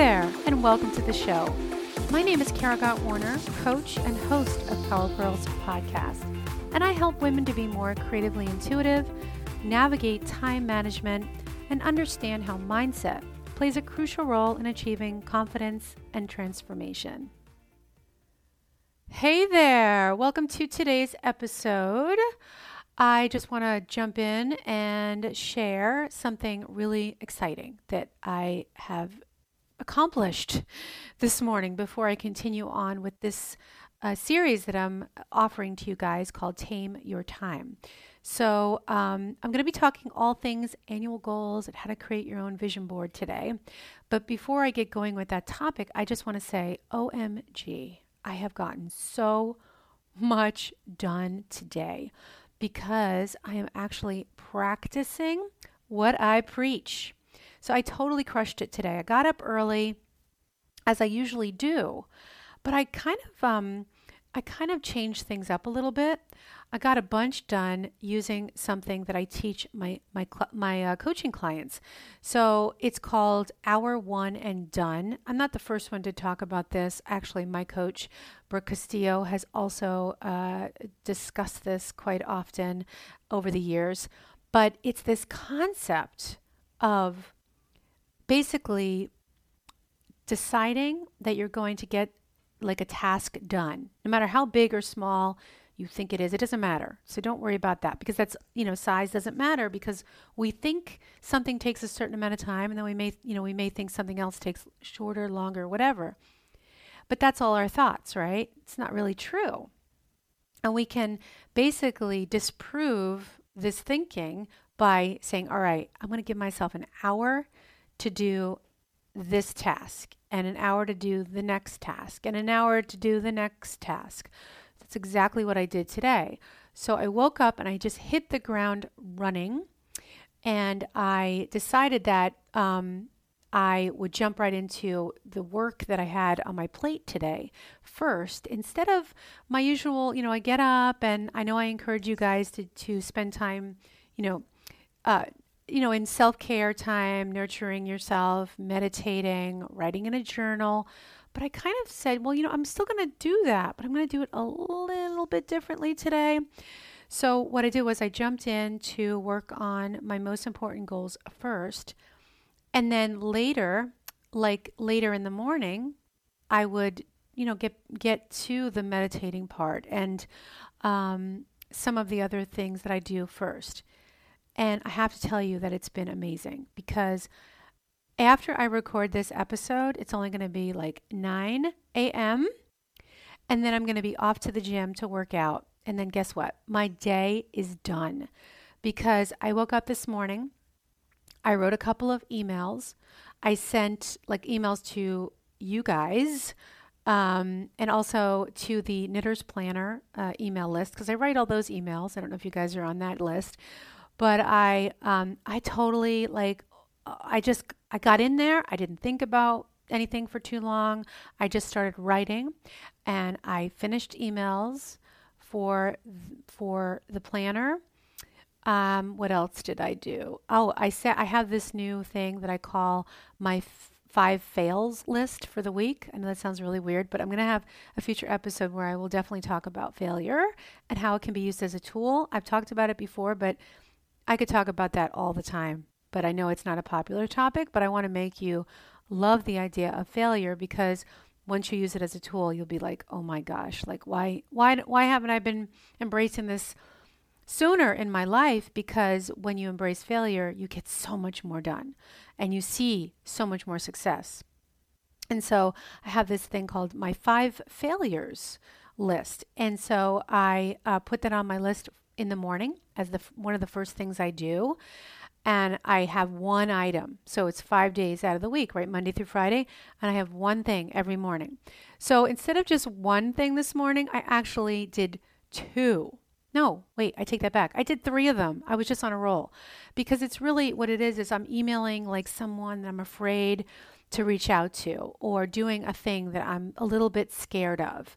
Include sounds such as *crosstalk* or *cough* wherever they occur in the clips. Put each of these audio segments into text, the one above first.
There, and welcome to the show. My name is Kara Gott Warner, coach and host of Power Pearls podcast, and I help women to be more creatively intuitive, navigate time management, and understand how mindset plays a crucial role in achieving confidence and transformation. Hey there, welcome to today's episode. I just want to jump in and share something really exciting that I have accomplished this morning before I continue on with this uh, series that I'm offering to you guys called Tame Your Time. So, um, I'm going to be talking all things annual goals and how to create your own vision board today. But before I get going with that topic, I just want to say, OMG, I have gotten so much done today because I am actually practicing what I preach. So I totally crushed it today. I got up early, as I usually do, but I kind of um, I kind of changed things up a little bit. I got a bunch done using something that I teach my my my uh, coaching clients. So it's called Hour One and Done. I'm not the first one to talk about this. Actually, my coach Brooke Castillo has also uh, discussed this quite often over the years. But it's this concept of basically deciding that you're going to get like a task done, no matter how big or small you think it is. It doesn't matter. So don't worry about that because that's, you know, size doesn't matter because we think something takes a certain amount of time and then we may, you know, we may think something else takes shorter, longer, whatever. But that's all our thoughts, right? It's not really true. And we can basically disprove this thinking by saying, all right, I'm going to give myself an hour to do this task and an hour to do the next task and an hour to do the next task. That's exactly what I did today. So I woke up and I just hit the ground running and I decided that um, I would jump right into the work that I had on my plate today first instead of my usual, you know, I get up and I know I encourage you guys to, to spend time, you know, uh, you know, in self care time, nurturing yourself, meditating, writing in a journal. But I kind of said, well, you know, I'm still going to do that, but I'm going to do it a little bit differently today. So, what I did was I jumped in to work on my most important goals first. And then later, like later in the morning, I would, you know, get get to the meditating part and um, some of the other things that I do first. And I have to tell you that it's been amazing because after I record this episode, it's only going to be like 9 a.m. And then I'm going to be off to the gym to work out. And then guess what? My day is done because I woke up this morning. I wrote a couple of emails. I sent like emails to you guys um, and also to the Knitters Planner uh, email list because I write all those emails. I don't know if you guys are on that list but I um, I totally like I just I got in there. I didn't think about anything for too long. I just started writing, and I finished emails for for the planner. Um, what else did I do? Oh, I said I have this new thing that I call my f- five fails list for the week. I know that sounds really weird, but I'm going to have a future episode where I will definitely talk about failure and how it can be used as a tool. I've talked about it before, but I could talk about that all the time, but I know it's not a popular topic, but I want to make you love the idea of failure because once you use it as a tool, you'll be like, "Oh my gosh, like why why why haven't I been embracing this sooner in my life?" Because when you embrace failure, you get so much more done and you see so much more success. And so I have this thing called my five failures list. And so I uh, put that on my list in the morning as the one of the first things I do. And I have one item. So it's five days out of the week, right? Monday through Friday. And I have one thing every morning. So instead of just one thing this morning, I actually did two. No, wait, I take that back. I did three of them. I was just on a roll because it's really what it is is I'm emailing like someone that I'm afraid to reach out to or doing a thing that I'm a little bit scared of.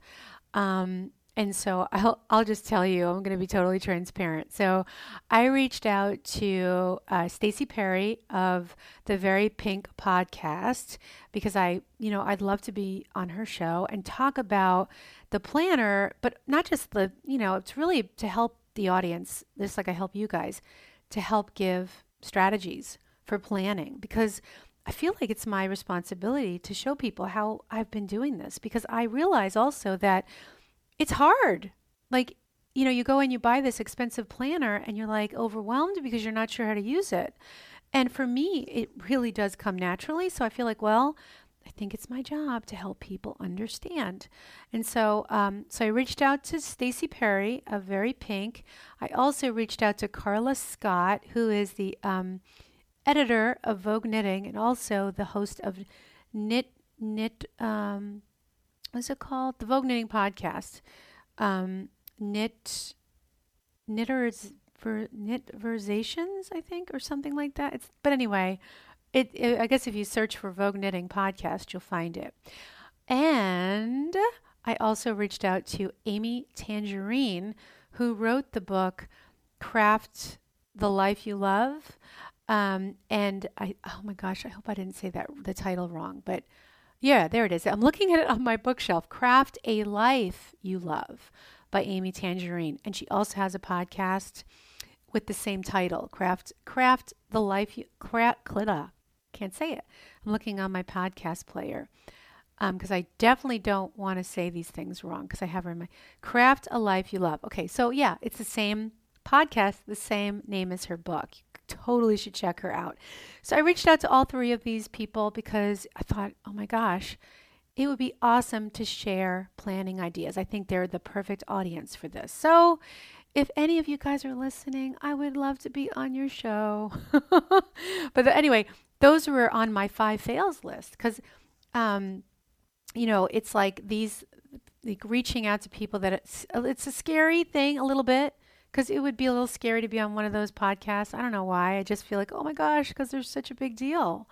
Um, and so I'll, I'll just tell you, I'm going to be totally transparent. So I reached out to uh, Staci Perry of the Very Pink podcast because I, you know, I'd love to be on her show and talk about the planner, but not just the, you know, it's really to help the audience, just like I help you guys, to help give strategies for planning because I feel like it's my responsibility to show people how I've been doing this because I realize also that it's hard. Like, you know, you go and you buy this expensive planner and you're like overwhelmed because you're not sure how to use it. And for me, it really does come naturally. So I feel like, well, I think it's my job to help people understand. And so, um, so I reached out to Staci Perry of Very Pink. I also reached out to Carla Scott, who is the um, editor of Vogue Knitting and also the host of Knit Knit. Um, what's it called? The Vogue Knitting Podcast. Um, knit knitters for knitversations, I think, or something like that. It's but anyway, it, it I guess if you search for Vogue Knitting Podcast, you'll find it. And I also reached out to Amy Tangerine, who wrote the book Craft the Life You Love. Um, and I, oh my gosh, I hope I didn't say that the title wrong, but yeah, there it is. I'm looking at it on my bookshelf. Craft a Life You Love by Amy Tangerine. And she also has a podcast with the same title, Craft Craft the Life You Craft Can't say it. I'm looking on my podcast player because um, I definitely don't want to say these things wrong because I have her in my Craft a Life You Love. Okay, so yeah, it's the same podcast, the same name as her book totally should check her out. So I reached out to all three of these people because I thought, oh my gosh, it would be awesome to share planning ideas. I think they're the perfect audience for this. So if any of you guys are listening, I would love to be on your show. *laughs* but anyway, those were on my five fails list because, um, you know, it's like these, like reaching out to people that it's, it's a scary thing a little bit because it would be a little scary to be on one of those podcasts. I don't know why. I just feel like, oh my gosh, because there's such a big deal.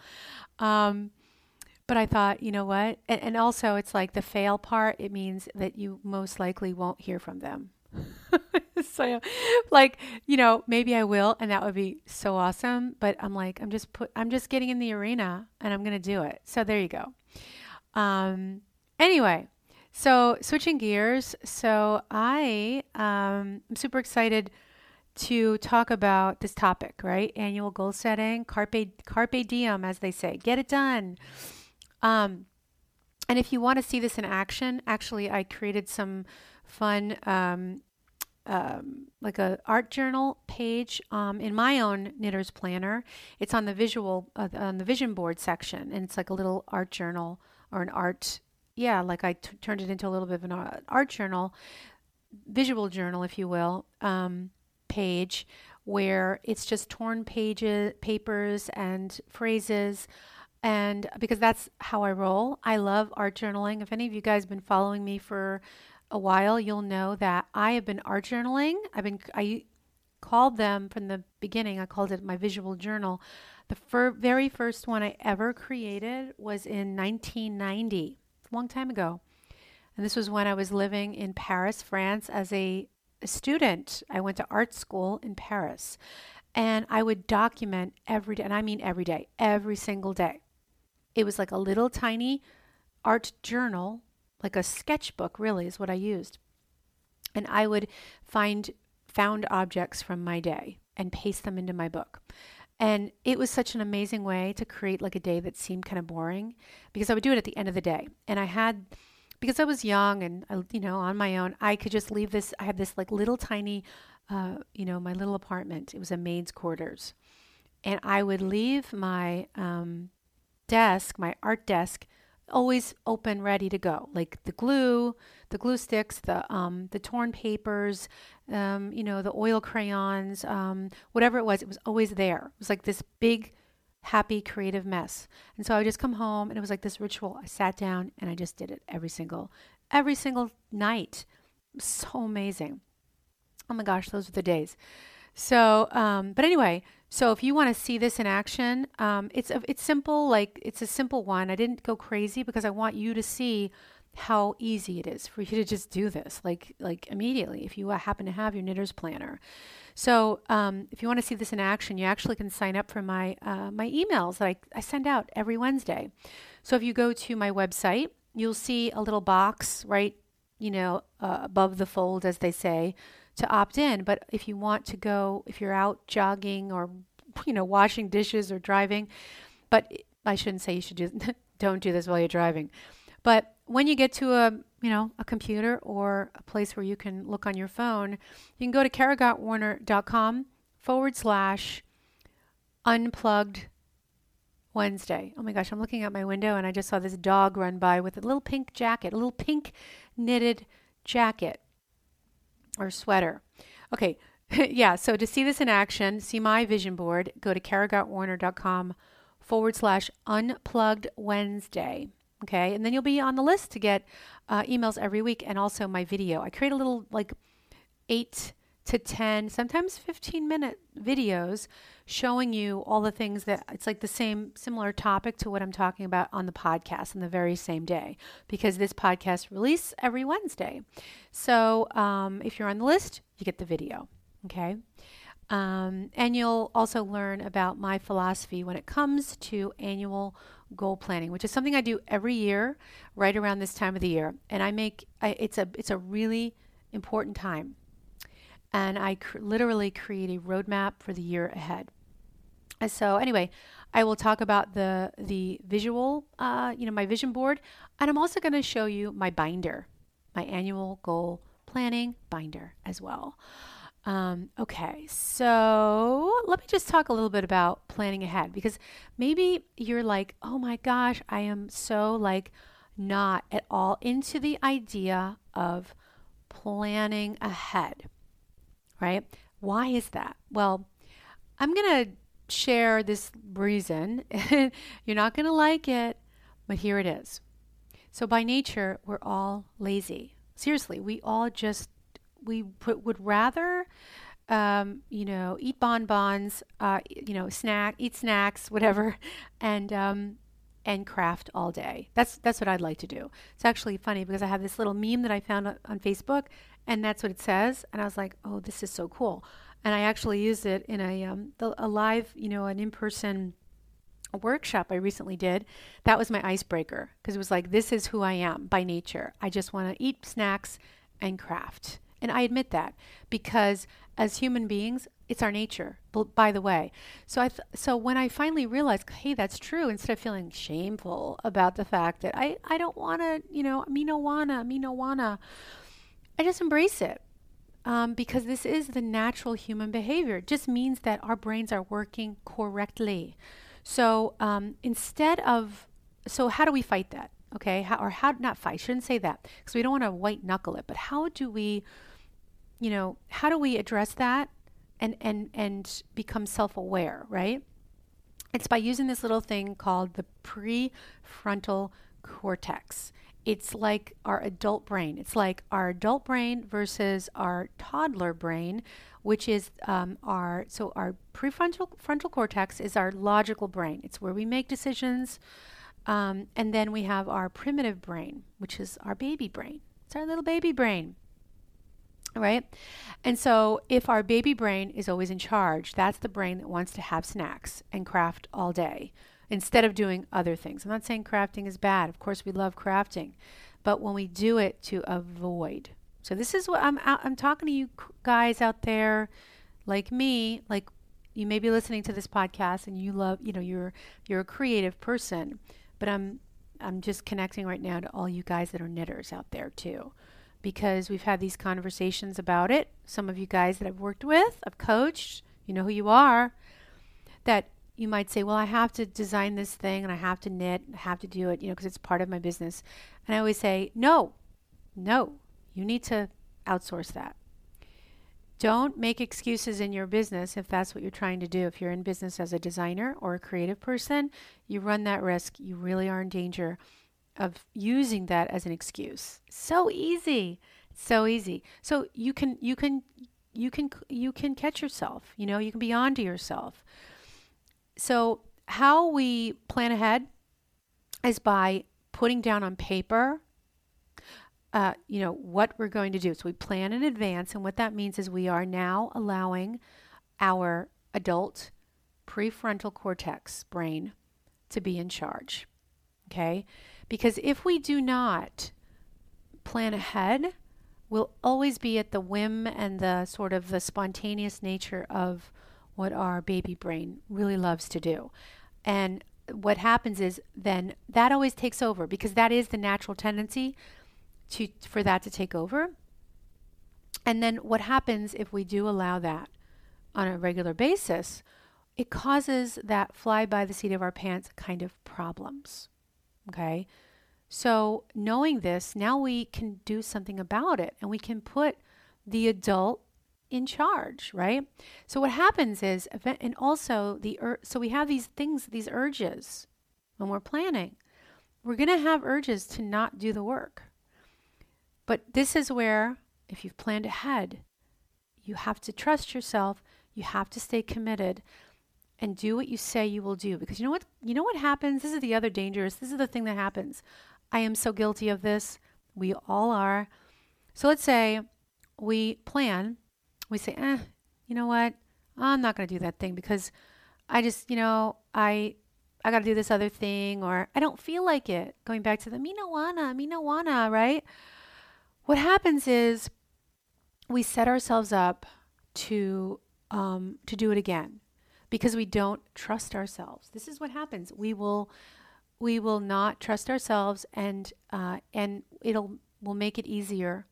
Um, but I thought, you know what? And, and, also, it's like the fail part, it means that you most likely won't hear from them. *laughs* so, like, you know, maybe I will, and that would be so awesome. But I'm like, I'm just put, I'm just getting in the arena, and I'm gonna do it. So there you go. Um, anyway, so switching gears, so I um, am super excited to talk about this topic, right? Annual goal setting, carpe carpe diem, as they say, get it done. Um, and if you want to see this in action, actually, I created some fun, um, um, like a art journal page um, in my own Knitter's Planner. It's on the visual, uh, on the vision board section, and it's like a little art journal or an art yeah, like I t- turned it into a little bit of an art journal, visual journal, if you will, um, page where it's just torn pages, papers, and phrases. And because that's how I roll, I love art journaling. If any of you guys have been following me for a while, you'll know that I have been art journaling. I've been, I called them from the beginning, I called it my visual journal. The fir- very first one I ever created was in 1990 long time ago. And this was when I was living in Paris, France, as a, a student. I went to art school in Paris. And I would document every day, and I mean every day, every single day. It was like a little tiny art journal, like a sketchbook, really, is what I used. And I would find found objects from my day and paste them into my book. And it was such an amazing way to create like a day that seemed kind of boring because I would do it at the end of the day. And I had, because I was young and, I, you know, on my own, I could just leave this. I had this like little tiny, uh, you know, my little apartment. It was a maid's quarters. And I would leave my um, desk, my art desk, always open, ready to go. Like the glue, the glue sticks, the um, the torn papers, um, you know, the oil crayons, um, whatever it was, it was always there. It was like this big, happy, creative mess. And so I would just come home, and it was like this ritual. I sat down and I just did it every single, every single night. So amazing. Oh my gosh, those were the days. So, um, but anyway, so if you want to see this in action, um, it's a, it's simple. Like it's a simple one. I didn't go crazy because I want you to see how easy it is for you to just do this like like immediately if you happen to have your knitters planner so um, if you want to see this in action you actually can sign up for my uh, my emails that I, I send out every wednesday so if you go to my website you'll see a little box right you know uh, above the fold as they say to opt in but if you want to go if you're out jogging or you know washing dishes or driving but i shouldn't say you should do *laughs* don't do this while you're driving but when you get to a you know a computer or a place where you can look on your phone, you can go to karagottwarner.com forward slash unplugged Wednesday. Oh my gosh, I'm looking out my window and I just saw this dog run by with a little pink jacket, a little pink knitted jacket or sweater. Okay, *laughs* yeah, so to see this in action, see my vision board, go to karagottwarner.com forward slash unplugged Wednesday. Okay. And then you'll be on the list to get uh, emails every week and also my video. I create a little like eight to 10, sometimes 15 minute videos showing you all the things that it's like the same similar topic to what I'm talking about on the podcast on the very same day because this podcast release every Wednesday. So um, if you're on the list, you get the video. Okay. Um, and you'll also learn about my philosophy when it comes to annual goal planning, which is something I do every year, right around this time of the year. And I make I, it's a it's a really important time, and I cr- literally create a roadmap for the year ahead. And so anyway, I will talk about the the visual, uh, you know, my vision board, and I'm also going to show you my binder, my annual goal planning binder as well. Um, okay, so let me just talk a little bit about planning ahead because maybe you're like, oh my gosh, I am so like not at all into the idea of planning ahead, right? Why is that? Well, I'm going to share this reason. *laughs* you're not going to like it, but here it is. So, by nature, we're all lazy. Seriously, we all just we put, would rather um, you know, eat bonbons, uh, you know, snack, eat snacks, whatever, *laughs* and um, and craft all day. That's that's what I'd like to do. It's actually funny because I have this little meme that I found on, on Facebook, and that's what it says. And I was like, oh, this is so cool. And I actually used it in a um, a live, you know, an in person workshop I recently did. That was my icebreaker because it was like, this is who I am by nature. I just want to eat snacks and craft. And I admit that because as human beings, it's our nature, by the way. So I th- so when I finally realized, hey, that's true, instead of feeling shameful about the fact that I, I don't want to, you know, me no wanna, me no wanna, I just embrace it. Um, because this is the natural human behavior. It just means that our brains are working correctly. So um, instead of, so how do we fight that? Okay, how, or how not fight? Shouldn't say that because we don't want to white knuckle it. But how do we you know, how do we address that and and and become self-aware, right? It's by using this little thing called the prefrontal cortex. It's like our adult brain. It's like our adult brain versus our toddler brain, which is um, our so our prefrontal frontal cortex is our logical brain. It's where we make decisions, um, and then we have our primitive brain, which is our baby brain. It's our little baby brain right? And so, if our baby brain is always in charge, that's the brain that wants to have snacks and craft all day instead of doing other things. I'm not saying crafting is bad. Of course, we love crafting, but when we do it to avoid. So this is what I'm I'm talking to you guys out there like me, like you may be listening to this podcast and you love, you know, you're you're a creative person, but I'm I'm just connecting right now to all you guys that are knitters out there too because we've had these conversations about it. Some of you guys that I've worked with, I've coached, you know who you are, that you might say, well, I have to design this thing and I have to knit, I have to do it, you know, because it's part of my business. And I always say, no, no, you need to outsource that. Don't make excuses in your business if that's what you're trying to do. If you're in business as a designer or a creative person, you run that risk. You really are in danger of using that as an excuse. So easy. So easy. So you can you can you can you can catch yourself, you know, you can be onto yourself. So how we plan ahead is by putting down on paper uh, you know, what we're going to do. So we plan in advance. And what that means is we are now allowing our adult prefrontal cortex brain to be in charge. Okay? Because if we do not plan ahead, we'll always be at the whim and the sort of the spontaneous nature of what our baby brain really loves to do. And what happens is then that always takes over because that is the natural tendency to for that to take over. And then what happens if we do allow that on a regular basis? It causes that fly by the seat of our pants kind of problems. Okay? So, knowing this, now we can do something about it and we can put the adult in charge, right? So what happens is and also the so we have these things, these urges when we're planning. We're going to have urges to not do the work. But this is where if you've planned ahead, you have to trust yourself, you have to stay committed and do what you say you will do because you know what you know what happens this is the other dangerous this is the thing that happens i am so guilty of this we all are so let's say we plan we say eh you know what i'm not going to do that thing because i just you know i i got to do this other thing or i don't feel like it going back to the me no wanna me no wanna right what happens is we set ourselves up to um, to do it again because we don't trust ourselves. This is what happens. We will we will not trust ourselves, and uh, and it'll will make it easier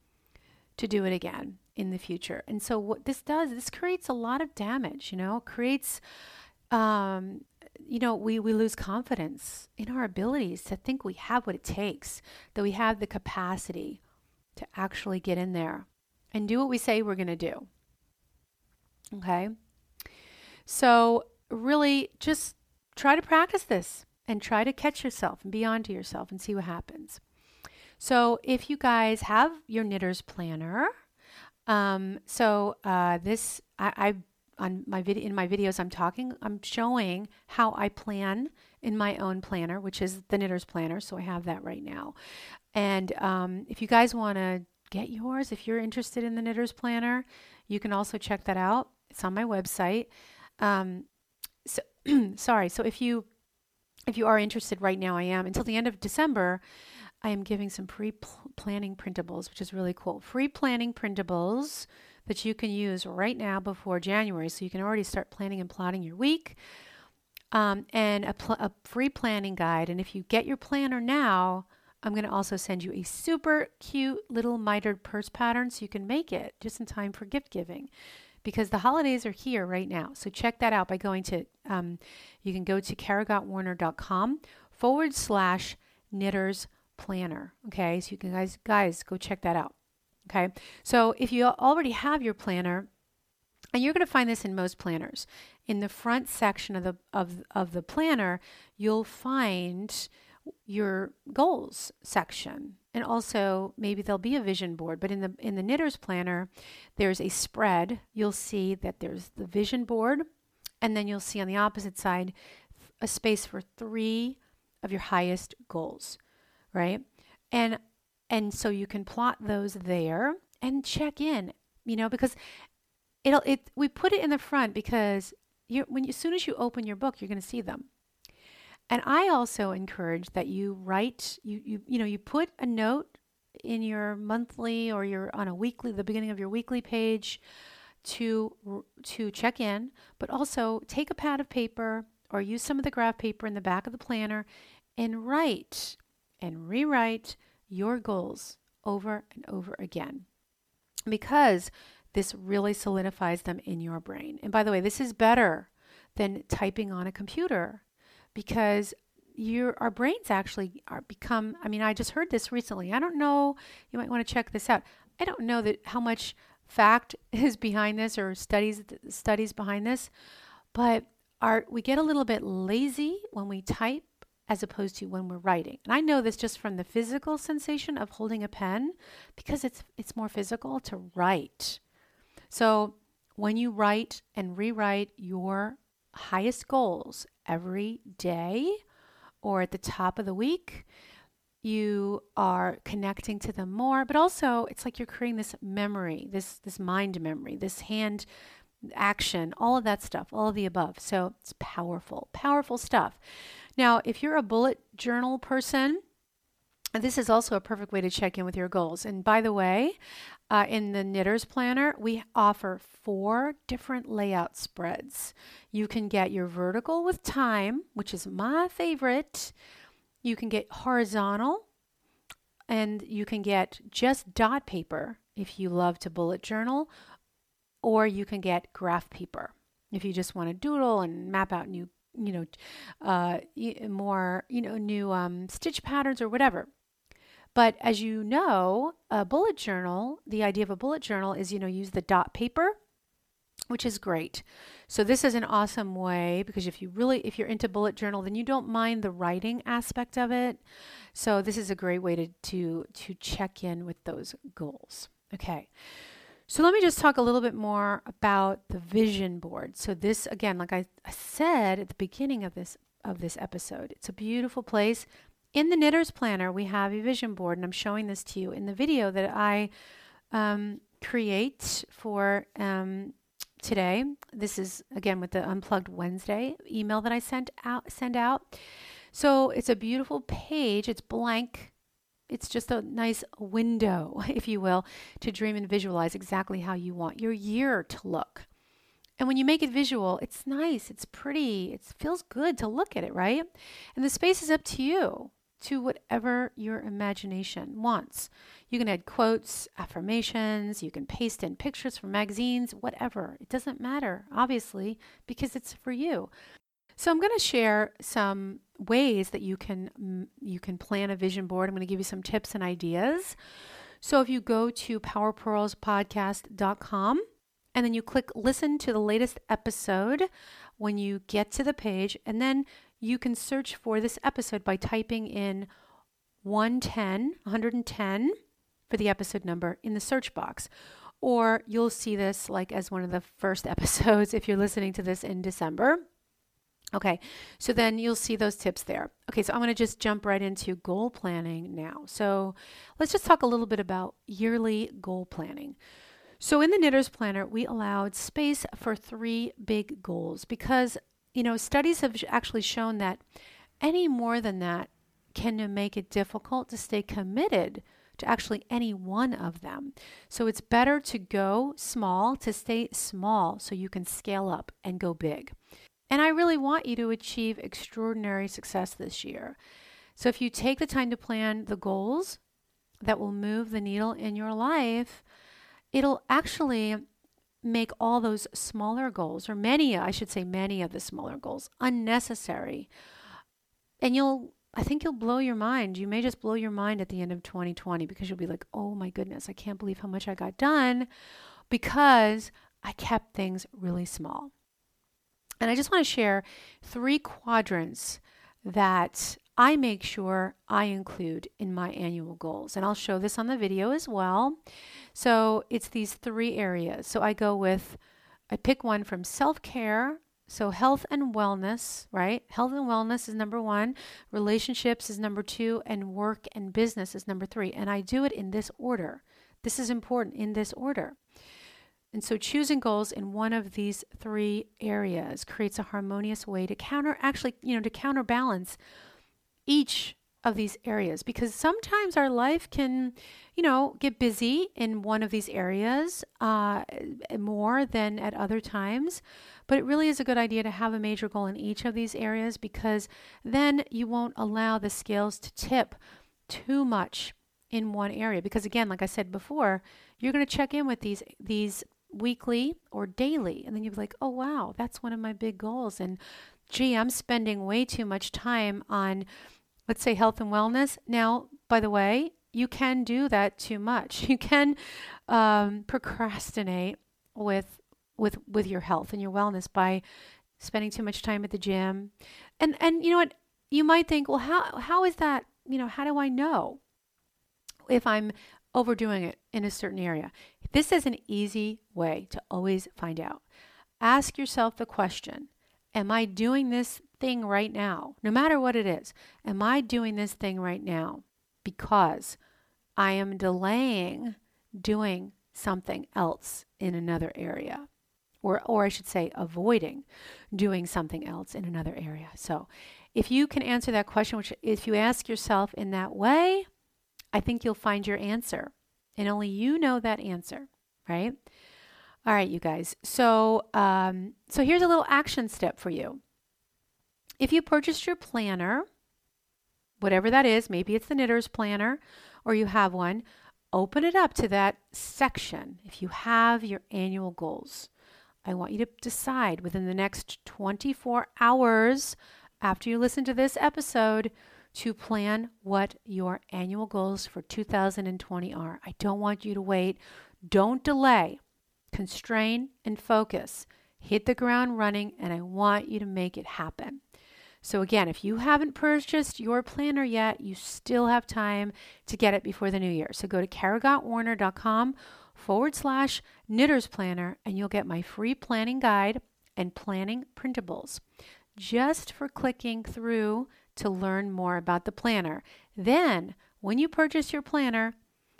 to do it again in the future. And so what this does, this creates a lot of damage. You know, creates. Um, you know, we, we lose confidence in our abilities to think we have what it takes, that we have the capacity to actually get in there and do what we say we're going to do. Okay? So, really, just try to practice this and try to catch yourself and be on to yourself and see what happens. So, if you guys have your knitter's planner, um, so uh, this I, I on my video in my videos I'm talking I'm showing how I plan in my own planner, which is the knitter's planner. So I have that right now. And um, if you guys want to get yours, if you're interested in the knitter's planner, you can also check that out. It's on my website. Um, so *clears throat* sorry. So if you if you are interested right now, I am until the end of December. I am giving some pre planning printables, which is really cool. Free planning printables that you can use right now before January, so you can already start planning and plotting your week. Um, and a, pl- a free planning guide. And if you get your planner now, I'm going to also send you a super cute little mitered purse pattern so you can make it just in time for gift giving because the holidays are here right now. So check that out by going to, um, you can go to karagottwarner.com forward slash knitters planner. Okay, so you can guys, guys go check that out. Okay, so if you already have your planner, and you're going to find this in most planners, in the front section of the of of the planner, you'll find your goals section and also maybe there'll be a vision board but in the in the knitters planner there's a spread you'll see that there's the vision board and then you'll see on the opposite side a space for three of your highest goals right? And and so you can plot those there and check in you know because it'll it we put it in the front because you when you, as soon as you open your book you're going to see them. And I also encourage that you write, you, you, you know, you put a note in your monthly or your on a weekly, the beginning of your weekly page to to check in, but also take a pad of paper or use some of the graph paper in the back of the planner and write and rewrite your goals over and over again. Because this really solidifies them in your brain. And by the way, this is better than typing on a computer because your our brains actually are become I mean I just heard this recently. I don't know, you might want to check this out. I don't know that how much fact *laughs* is behind this or studies studies behind this, but our we get a little bit lazy when we type as opposed to when we're writing. And I know this just from the physical sensation of holding a pen because it's it's more physical to write. So when you write and rewrite your highest goals every day or at the top of the week, you are connecting to them more, but also it's like you're creating this memory, this this mind memory, this hand action, all of that stuff, all of the above. So it's powerful, powerful stuff. Now, if you're a bullet journal person, this is also a perfect way to check in with your goals. And by the way, uh, in the Knitters Planner, we offer four different layout spreads. You can get your vertical with time, which is my favorite. You can get horizontal, and you can get just dot paper if you love to bullet journal, or you can get graph paper if you just want to doodle and map out new, you know, uh, more, you know, new um, stitch patterns or whatever. But as you know, a bullet journal, the idea of a bullet journal is, you know, use the dot paper, which is great. So this is an awesome way because if you really if you're into bullet journal, then you don't mind the writing aspect of it. So this is a great way to to to check in with those goals. Okay. So let me just talk a little bit more about the vision board. So this again, like I, I said at the beginning of this of this episode, it's a beautiful place in the Knitters Planner, we have a vision board, and I'm showing this to you in the video that I um, create for um, today. This is again with the Unplugged Wednesday email that I sent out. Send out. So it's a beautiful page. It's blank. It's just a nice window, *laughs* if you will, to dream and visualize exactly how you want your year to look. And when you make it visual, it's nice, it's pretty, it feels good to look at it, right? And the space is up to you to whatever your imagination wants. You can add quotes, affirmations, you can paste in pictures from magazines, whatever. It doesn't matter, obviously, because it's for you. So I'm going to share some ways that you can you can plan a vision board. I'm going to give you some tips and ideas. So if you go to powerpearlspodcast.com and then you click listen to the latest episode when you get to the page and then you can search for this episode by typing in 110, 110 for the episode number in the search box. Or you'll see this like as one of the first *laughs* episodes if you're listening to this in December. Okay, so then you'll see those tips there. Okay, so I'm going to just jump right into goal planning now. So let's just talk a little bit about yearly goal planning. So in the Knitters Planner, we allowed space for three big goals because you know, studies have actually shown that any more than that can make it difficult to stay committed to actually any one of them. So it's better to go small, to stay small, so you can scale up and go big. And I really want you to achieve extraordinary success this year. So if you take the time to plan the goals that will move the needle in your life, it'll actually make all those smaller goals, or many, I should say, many of the smaller goals, unnecessary. And you'll, I think you'll blow your mind. You may just blow your mind at the end of 2020 because you'll be like, oh my goodness, I can't believe how much I got done because I kept things really small. And I just want to share three quadrants that I make sure I include in my annual goals. And I'll show this on the video as well. So it's these three areas. So I go with, I pick one from self care. So health and wellness, right? Health and wellness is number one, relationships is number two, and work and business is number three. And I do it in this order. This is important in this order. And so choosing goals in one of these three areas creates a harmonious way to counter, actually, you know, to counterbalance each of these areas because sometimes our life can, you know, get busy in one of these areas uh, more than at other times. But it really is a good idea to have a major goal in each of these areas because then you won't allow the scales to tip too much in one area. Because again, like I said before, you're going to check in with these these weekly or daily, and then you'd be like, oh wow, that's one of my big goals, and gee, I'm spending way too much time on let's say health and wellness. Now, by the way, you can do that too much. *laughs* You can um, procrastinate with with with your health and your wellness by spending too much time at the gym. And and you know what? You might think, well, how how is that? You know, how do I know if I'm overdoing it in a certain area? This is an easy way to always find out. Ask yourself the question: Am I doing this thing right now, no matter what it is. Am I doing this thing right now? because I am delaying doing something else in another area. Or, or I should say, avoiding doing something else in another area. So, if you can answer that question, which if you ask yourself in that way, I think you'll find your answer. And only you know that answer, right? All right, you guys. So, um, so here's a little action step for you. If you purchased your planner, whatever that is, maybe it's the knitter's planner or you have one, open it up to that section. If you have your annual goals, I want you to decide within the next 24 hours after you listen to this episode to plan what your annual goals for 2020 are. I don't want you to wait. Don't delay. Constrain and focus. Hit the ground running, and I want you to make it happen. So, again, if you haven't purchased your planner yet, you still have time to get it before the new year. So, go to karagottwarner.com forward slash knitters planner, and you'll get my free planning guide and planning printables just for clicking through to learn more about the planner. Then, when you purchase your planner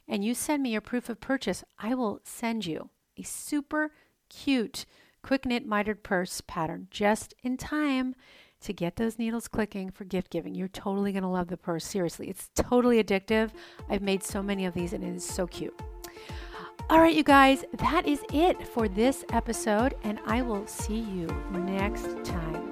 and you send me your proof of purchase, I will send you a super cute quick knit mitered purse pattern just in time to get those needles clicking for gift giving. You're totally going to love the purse. Seriously, it's totally addictive. I've made so many of these and it is so cute. All right, you guys, that is it for this episode, and I will see you next time.